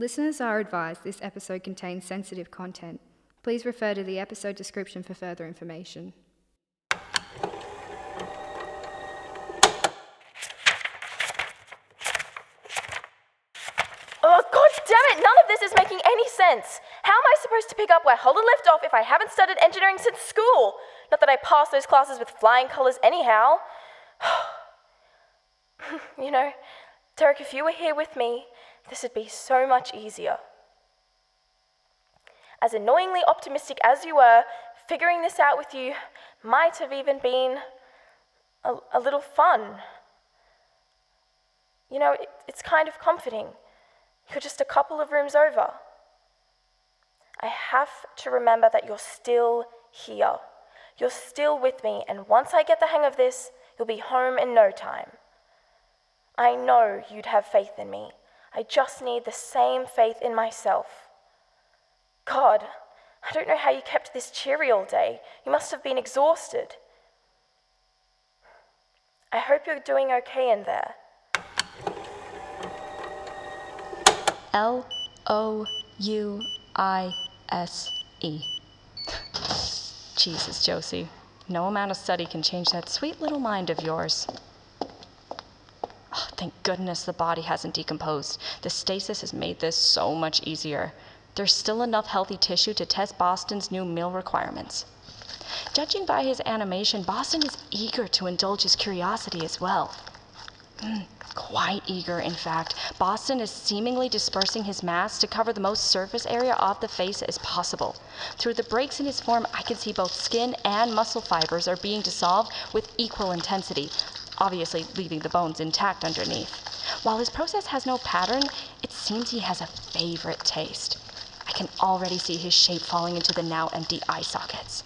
Listeners are advised this episode contains sensitive content. Please refer to the episode description for further information. Oh, god damn it! None of this is making any sense. How am I supposed to pick up where Holland left off if I haven't studied engineering since school? Not that I passed those classes with flying colours anyhow. you know, Derek, if you were here with me, this would be so much easier. As annoyingly optimistic as you were, figuring this out with you might have even been a, a little fun. You know, it, it's kind of comforting. You're just a couple of rooms over. I have to remember that you're still here. You're still with me, and once I get the hang of this, you'll be home in no time. I know you'd have faith in me. I just need the same faith in myself. God, I don't know how you kept this cheery all day. You must have been exhausted. I hope you're doing okay in there. L O U I S E. Jesus, Josie. No amount of study can change that sweet little mind of yours. Thank goodness the body hasn't decomposed. The stasis has made this so much easier. There's still enough healthy tissue to test Boston's new meal requirements. Judging by his animation, Boston is eager to indulge his curiosity as well. Mm, quite eager, in fact. Boston is seemingly dispersing his mass to cover the most surface area of the face as possible. Through the breaks in his form, I can see both skin and muscle fibers are being dissolved with equal intensity, obviously leaving the bones intact underneath. While his process has no pattern, it seems he has a favorite taste. I can already see his shape falling into the now empty eye sockets.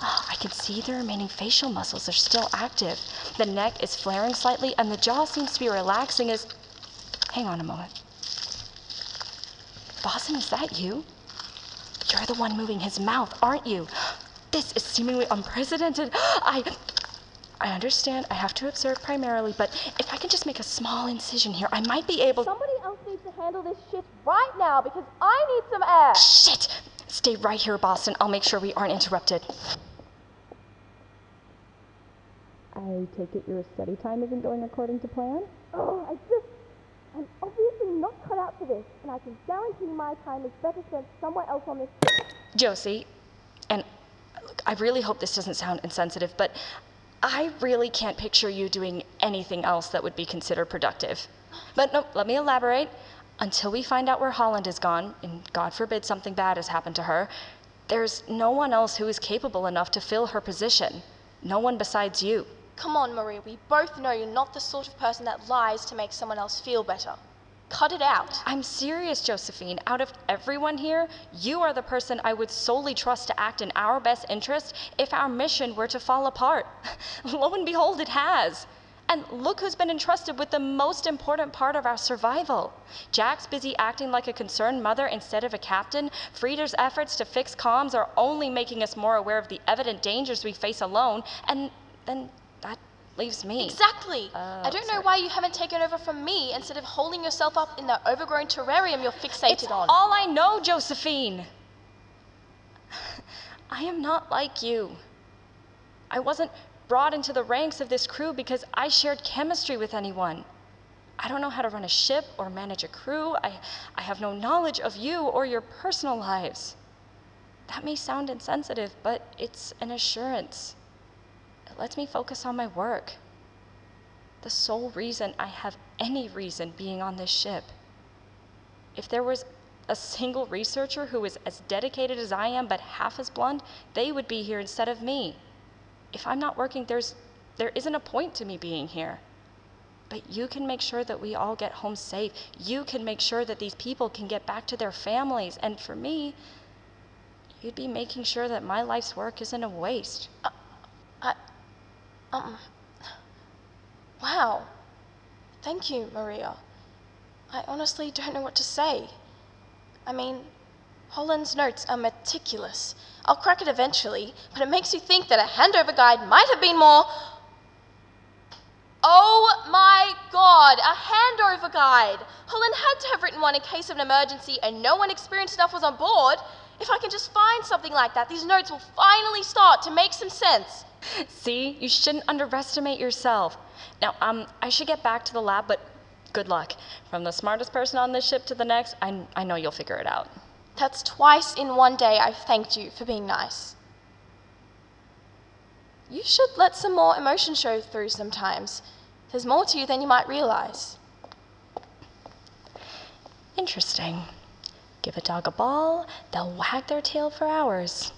Oh, I can see the remaining facial muscles are still active. The neck is flaring slightly, and the jaw seems to be relaxing as. Hang on a moment. Boston, is that you? You're the one moving his mouth, aren't you? This is seemingly unprecedented. I. I understand I have to observe primarily, but if I can just make a small incision here, I might be able. Somebody else needs to handle this shit right now because I need some air. Shit! Stay right here, Boston. I'll make sure we aren't interrupted. I take it your study time isn't going according to plan? Oh, I just. I'm obviously not cut out for this, and I can guarantee my time is better spent somewhere else on this. Josie, and look, I really hope this doesn't sound insensitive, but I really can't picture you doing anything else that would be considered productive. But no, let me elaborate. Until we find out where Holland is gone, and God forbid something bad has happened to her, there's no one else who is capable enough to fill her position. No one besides you. Come on, Maria, we both know you're not the sort of person that lies to make someone else feel better. Cut it out. I'm serious, Josephine. Out of everyone here, you are the person I would solely trust to act in our best interest if our mission were to fall apart. Lo and behold, it has. And look who's been entrusted with the most important part of our survival. Jack's busy acting like a concerned mother instead of a captain. Freda's efforts to fix comms are only making us more aware of the evident dangers we face alone. And then that leaves me. Exactly. Oh, I don't know sorry. why you haven't taken over from me instead of holding yourself up in that overgrown terrarium you're fixated It's on. all I know, Josephine. I am not like you. I wasn't brought into the ranks of this crew because I shared chemistry with anyone. I don't know how to run a ship or manage a crew. I, I have no knowledge of you or your personal lives. That may sound insensitive, but it's an assurance. Lets me focus on my work. The sole reason I have any reason being on this ship. If there was a single researcher who was as dedicated as I am but half as blunt, they would be here instead of me. If I'm not working, there's there isn't a point to me being here. But you can make sure that we all get home safe. You can make sure that these people can get back to their families. And for me, you'd be making sure that my life's work isn't a waste. I. Um. Wow. Thank you, Maria. I honestly don't know what to say. I mean, Holland's notes are meticulous. I'll crack it eventually, but it makes you think that a handover guide might have been more. Oh my god, a handover guide! Holland had to have written one in case of an emergency and no one experienced enough was on board. If I can just find something like that, these notes will finally start to make some sense. See, you shouldn't underestimate yourself. Now, um, I should get back to the lab, but good luck. From the smartest person on this ship to the next, I, I know you'll figure it out. That's twice in one day I've thanked you for being nice. You should let some more emotion show through sometimes. There's more to you than you might realize. Interesting. Give a dog a ball, they'll wag their tail for hours.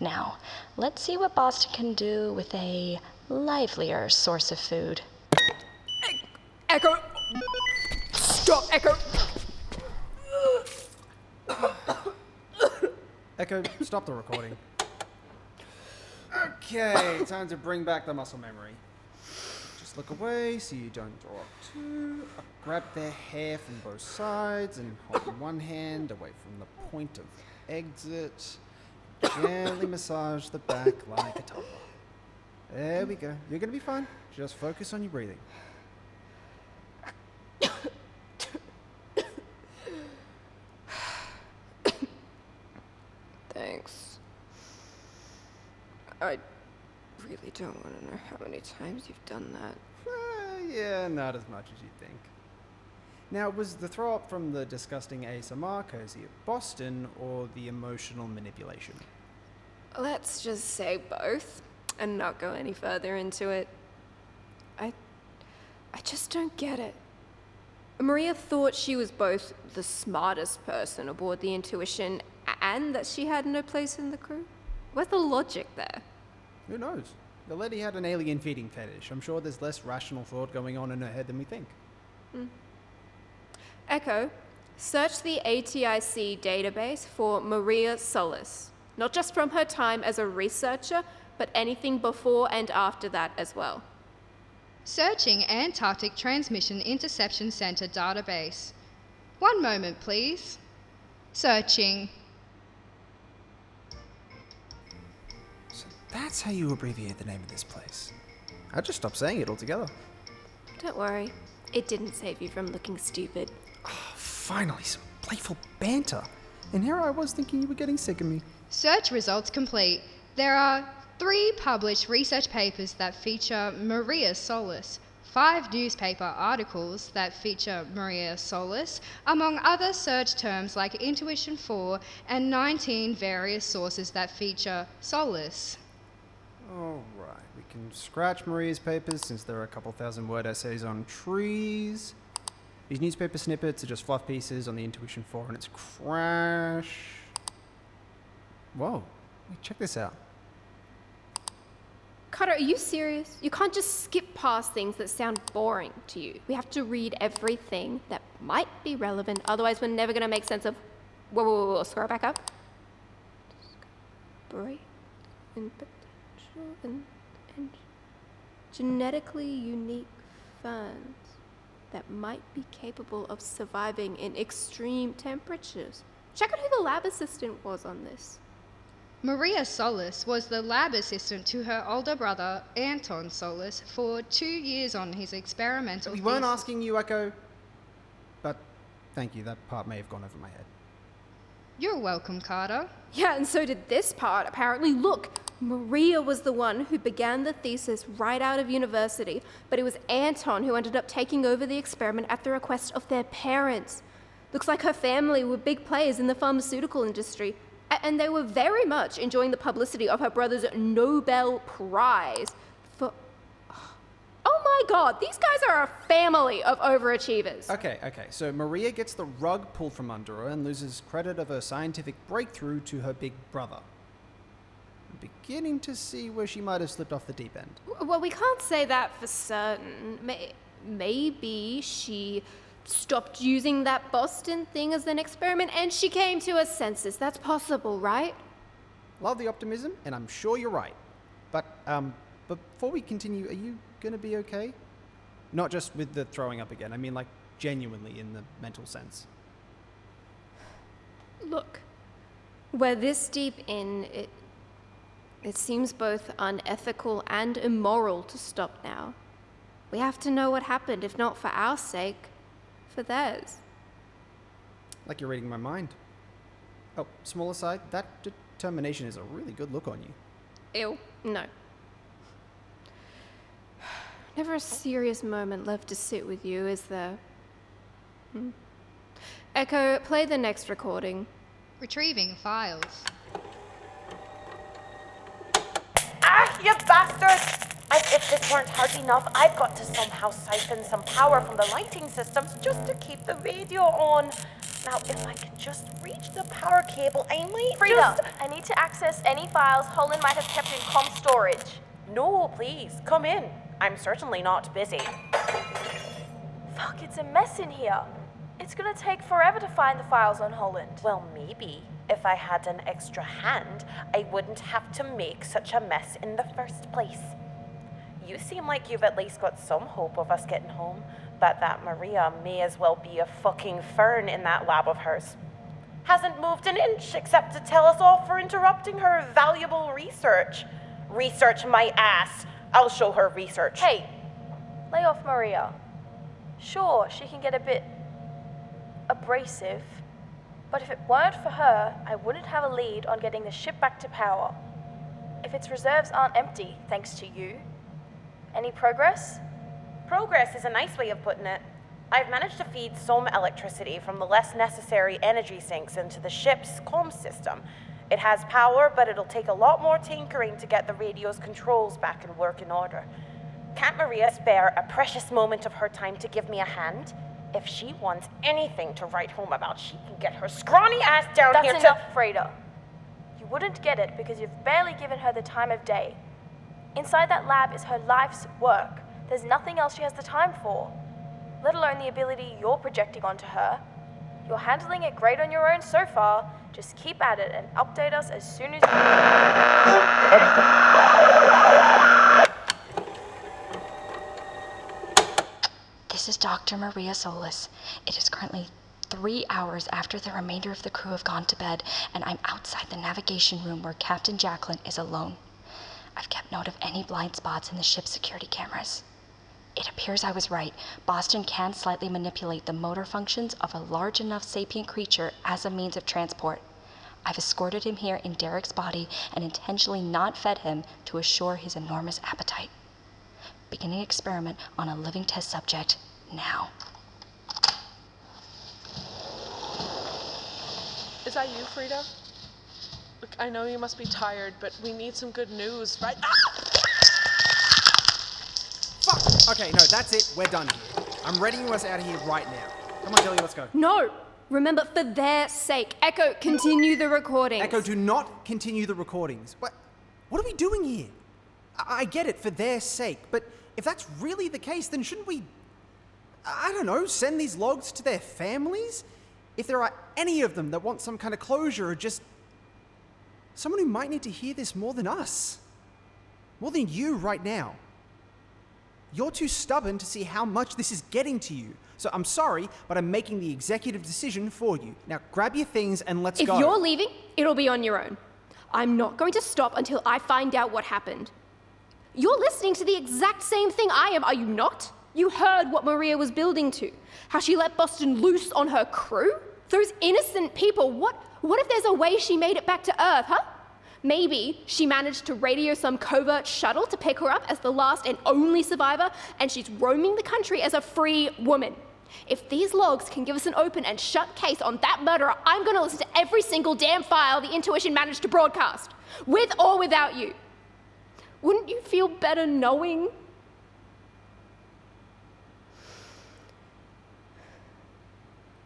Now, let's see what Boston can do with a livelier source of food. Echo! Stop, Echo! Echo, stop the recording. Okay, time to bring back the muscle memory. Just look away so you don't draw up too. Uh, grab their hair from both sides and hold in one hand away from the point of exit. Gently massage the back like a toddler. There we go. You're gonna be fine. Just focus on your breathing. Thanks. I really don't want to know how many times you've done that. Uh, yeah, not as much as you think. Now, was the throw up from the disgusting ASMR cozy of Boston or the emotional manipulation? Let's just say both and not go any further into it. I I just don't get it. Maria thought she was both the smartest person aboard the Intuition and that she had no place in the crew. Where's the logic there? Who knows? The lady had an alien feeding fetish. I'm sure there's less rational thought going on in her head than we think. Hmm. Echo, search the ATIC database for Maria Solis, not just from her time as a researcher, but anything before and after that as well. Searching Antarctic Transmission Interception Center database. One moment, please. Searching. So that's how you abbreviate the name of this place. I just stopped saying it altogether. Don't worry, it didn't save you from looking stupid. Finally, some playful banter. And here I was thinking you were getting sick of me. Search results complete. There are three published research papers that feature Maria Solis, five newspaper articles that feature Maria Solis, among other search terms like Intuition 4, and 19 various sources that feature Solis. All right, we can scratch Maria's papers since there are a couple thousand word essays on trees. These newspaper snippets are just fluff pieces on the Intuition 4 and its crash. Whoa, check this out. Carter, are you serious? You can't just skip past things that sound boring to you. We have to read everything that might be relevant, otherwise, we're never going to make sense of. Whoa, whoa, whoa, whoa, scroll back up. Discovery and potential and, and genetically unique ferns that might be capable of surviving in extreme temperatures. Check out who the lab assistant was on this. Maria Solis was the lab assistant to her older brother, Anton Solis, for two years on his experimental. We weren't thesis. asking you, Echo. But thank you, that part may have gone over my head. You're welcome, Carter. Yeah, and so did this part, apparently. Look, Maria was the one who began the thesis right out of university, but it was Anton who ended up taking over the experiment at the request of their parents. Looks like her family were big players in the pharmaceutical industry, and they were very much enjoying the publicity of her brother's Nobel Prize for. Oh my god, these guys are a family of overachievers. Okay, okay, so Maria gets the rug pulled from under her and loses credit of her scientific breakthrough to her big brother. Beginning to see where she might have slipped off the deep end. Well, we can't say that for certain. May- maybe she stopped using that Boston thing as an experiment and she came to her senses. That's possible, right? Love the optimism, and I'm sure you're right. But um, before we continue, are you gonna be okay? Not just with the throwing up again. I mean, like genuinely in the mental sense. Look, we're this deep in it. It seems both unethical and immoral to stop now. We have to know what happened, if not for our sake, for theirs. Like you're reading my mind. Oh, small aside, that determination is a really good look on you. Ew. No. Never a serious moment left to sit with you, is there? Hmm. Echo, play the next recording. Retrieving files. Ah, you bastard! As if this weren't hard enough, I've got to somehow siphon some power from the lighting systems just to keep the radio on. Now, if I can just reach the power cable, I might Freda, just... I need to access any files Holland might have kept in com storage. No, please, come in. I'm certainly not busy. Fuck, it's a mess in here. It's gonna take forever to find the files on Holland. Well, maybe. If I had an extra hand, I wouldn't have to make such a mess in the first place. You seem like you've at least got some hope of us getting home, but that Maria may as well be a fucking fern in that lab of hers. Hasn't moved an inch except to tell us off for interrupting her valuable research. Research my ass. I'll show her research. Hey, lay off Maria. Sure, she can get a bit abrasive, but if it weren't for her, I wouldn't have a lead on getting the ship back to power. If its reserves aren't empty, thanks to you, any progress? Progress is a nice way of putting it. I've managed to feed some electricity from the less necessary energy sinks into the ship's comm system. It has power, but it'll take a lot more tinkering to get the radio's controls back in working order. Can't Maria spare a precious moment of her time to give me a hand? If she wants anything to write home about, she can get her scrawny ass down That's here enough, to. Freda. You wouldn't get it because you've barely given her the time of day. Inside that lab is her life's work. There's nothing else she has the time for, let alone the ability you're projecting onto her. You're handling it great on your own so far. Just keep at it and update us as soon as you. Dr. Maria Solis. It is currently three hours after the remainder of the crew have gone to bed, and I'm outside the navigation room where Captain Jacqueline is alone. I've kept note of any blind spots in the ship's security cameras. It appears I was right. Boston can slightly manipulate the motor functions of a large enough sapient creature as a means of transport. I've escorted him here in Derek's body and intentionally not fed him to assure his enormous appetite. Beginning experiment on a living test subject now. Is that you, Freda? Look, I know you must be tired, but we need some good news, right? Ah! Fuck! Okay, no, that's it. We're done here. I'm readying us out of here right now. Come on, Tilly, let's go. No! Remember, for their sake. Echo, continue the recording. Echo, do not continue the recordings. What, what are we doing here? I, I get it, for their sake, but if that's really the case, then shouldn't we, I don't know, send these logs to their families? If there are any of them that want some kind of closure or just someone who might need to hear this more than us, more than you right now. You're too stubborn to see how much this is getting to you. So I'm sorry, but I'm making the executive decision for you. Now grab your things and let's if go. If you're leaving, it'll be on your own. I'm not going to stop until I find out what happened. You're listening to the exact same thing I am, are you not? You heard what Maria was building to. How she let Boston loose on her crew? Those innocent people. What what if there's a way she made it back to Earth, huh? Maybe she managed to radio some covert shuttle to pick her up as the last and only survivor, and she's roaming the country as a free woman. If these logs can give us an open and shut case on that murderer, I'm gonna listen to every single damn file the intuition managed to broadcast, with or without you. Wouldn't you feel better knowing?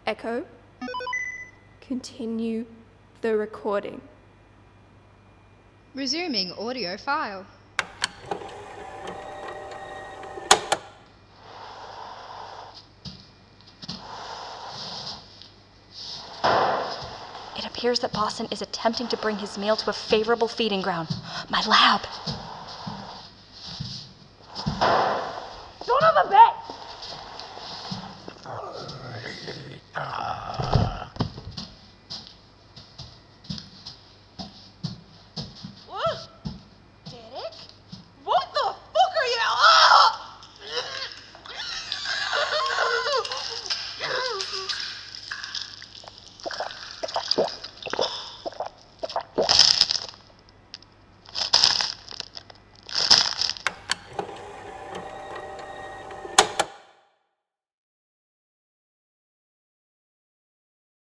Echo, continue the recording. Resuming audio file. It appears that Boston is attempting to bring his meal to a favorable feeding ground. My lab. Son of a bitch!